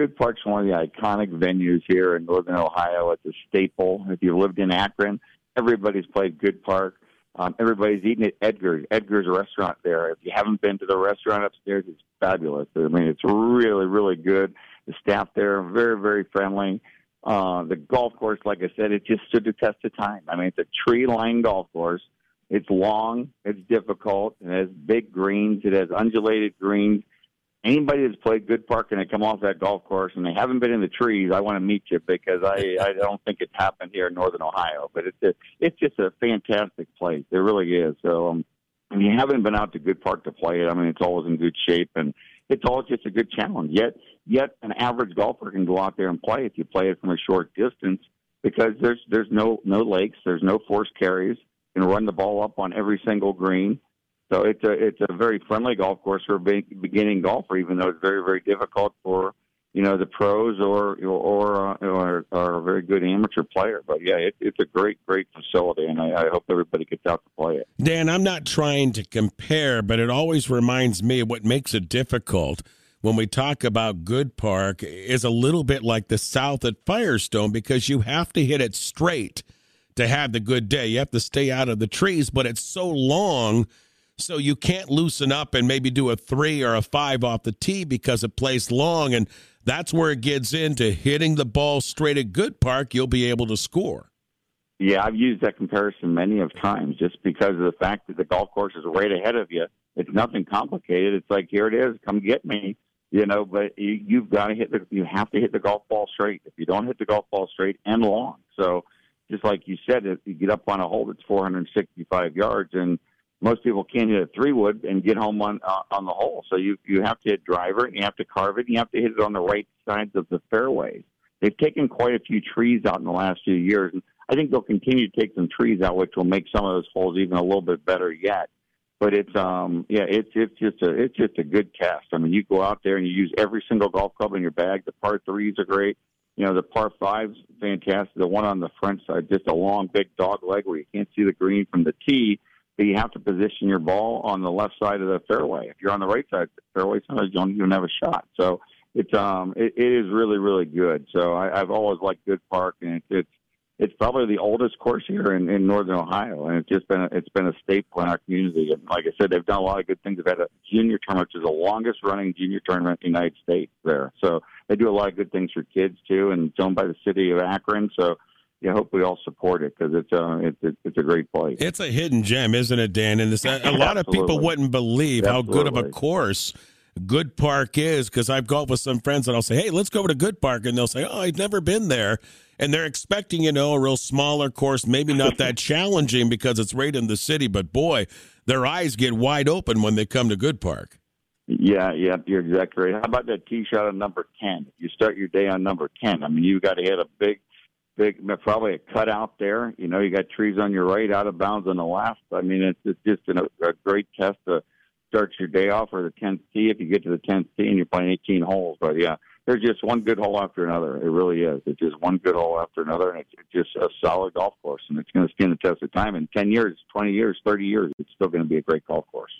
Good Park's one of the iconic venues here in Northern Ohio. It's a staple. If you lived in Akron, everybody's played Good Park. Um, everybody's eating at Edgar's. Edgar's restaurant there. If you haven't been to the restaurant upstairs, it's fabulous. I mean, it's really, really good. The staff there are very, very friendly. Uh, the golf course, like I said, it just stood the test of time. I mean, it's a tree-lined golf course. It's long. It's difficult. It has big greens. It has undulated greens anybody that's played Good Park and they come off that golf course and they haven't been in the trees, I want to meet you because I I don't think it's happened here in Northern Ohio. But it's a, it's just a fantastic place. It really is. So um, if you haven't been out to Good Park to play it, I mean it's always in good shape and it's always just a good challenge. Yet yet an average golfer can go out there and play if you play it from a short distance because there's there's no no lakes, there's no forced carries. You can run the ball up on every single green so it's a it's a very friendly golf course for a beginning golfer, even though it's very very difficult for you know the pros or or uh, or, or a very good amateur player. But yeah, it, it's a great great facility, and I, I hope everybody gets out to play it. Dan, I'm not trying to compare, but it always reminds me what makes it difficult when we talk about Good Park is a little bit like the South at Firestone because you have to hit it straight to have the good day. You have to stay out of the trees, but it's so long so you can't loosen up and maybe do a three or a five off the tee because it plays long. And that's where it gets into hitting the ball straight at Good Park, you'll be able to score. Yeah, I've used that comparison many of times just because of the fact that the golf course is right ahead of you. It's nothing complicated. It's like here it is, come get me, you know. But you, you've got to hit the, you have to hit the golf ball straight. If you don't hit the golf ball straight and long, so just like you said, if you get up on a hole that's 465 yards and most people can't hit a three wood and get home on uh, on the hole. So you you have to hit driver, and you have to carve it, and you have to hit it on the right sides of the fairways. They've taken quite a few trees out in the last few years, and I think they'll continue to take some trees out, which will make some of those holes even a little bit better yet. But it's um yeah, it's it's just a it's just a good test. I mean, you go out there and you use every single golf club in your bag. The par threes are great. You know, the par fives fantastic. The one on the front side, just a long big dog leg where you can't see the green from the tee but you have to position your ball on the left side of the fairway. If you're on the right side of the fairway, sometimes you don't even have a shot. So it's um it, it is really really good. So I, I've always liked Good Park, and it's it's it's probably the oldest course here in, in northern Ohio, and it's just been a, it's been a staple in our community. And like I said, they've done a lot of good things. They've had a junior tournament, which is the longest running junior tournament in the United States there. So they do a lot of good things for kids too, and it's owned by the city of Akron. So yeah, hope we all support it because it's, uh, it's it's a great place. It's a hidden gem, isn't it, Dan? And this, a lot of people wouldn't believe Absolutely. how good of a course Good Park is because I've golfed with some friends and I'll say, "Hey, let's go over to Good Park," and they'll say, "Oh, I've never been there," and they're expecting, you know, a real smaller course, maybe not that challenging because it's right in the city. But boy, their eyes get wide open when they come to Good Park. Yeah, yeah, you're exactly right. How about that tee shot on number ten? You start your day on number ten. I mean, you got to hit a big big, probably a cutout there. You know, you got trees on your right, out of bounds on the left. I mean, it's, it's just an, a great test to start your day off or the 10th tee if you get to the 10th tee and you're playing 18 holes. But yeah, there's just one good hole after another. It really is. It's just one good hole after another, and it's just a solid golf course, and it's going to stand the test of time. In 10 years, 20 years, 30 years, it's still going to be a great golf course.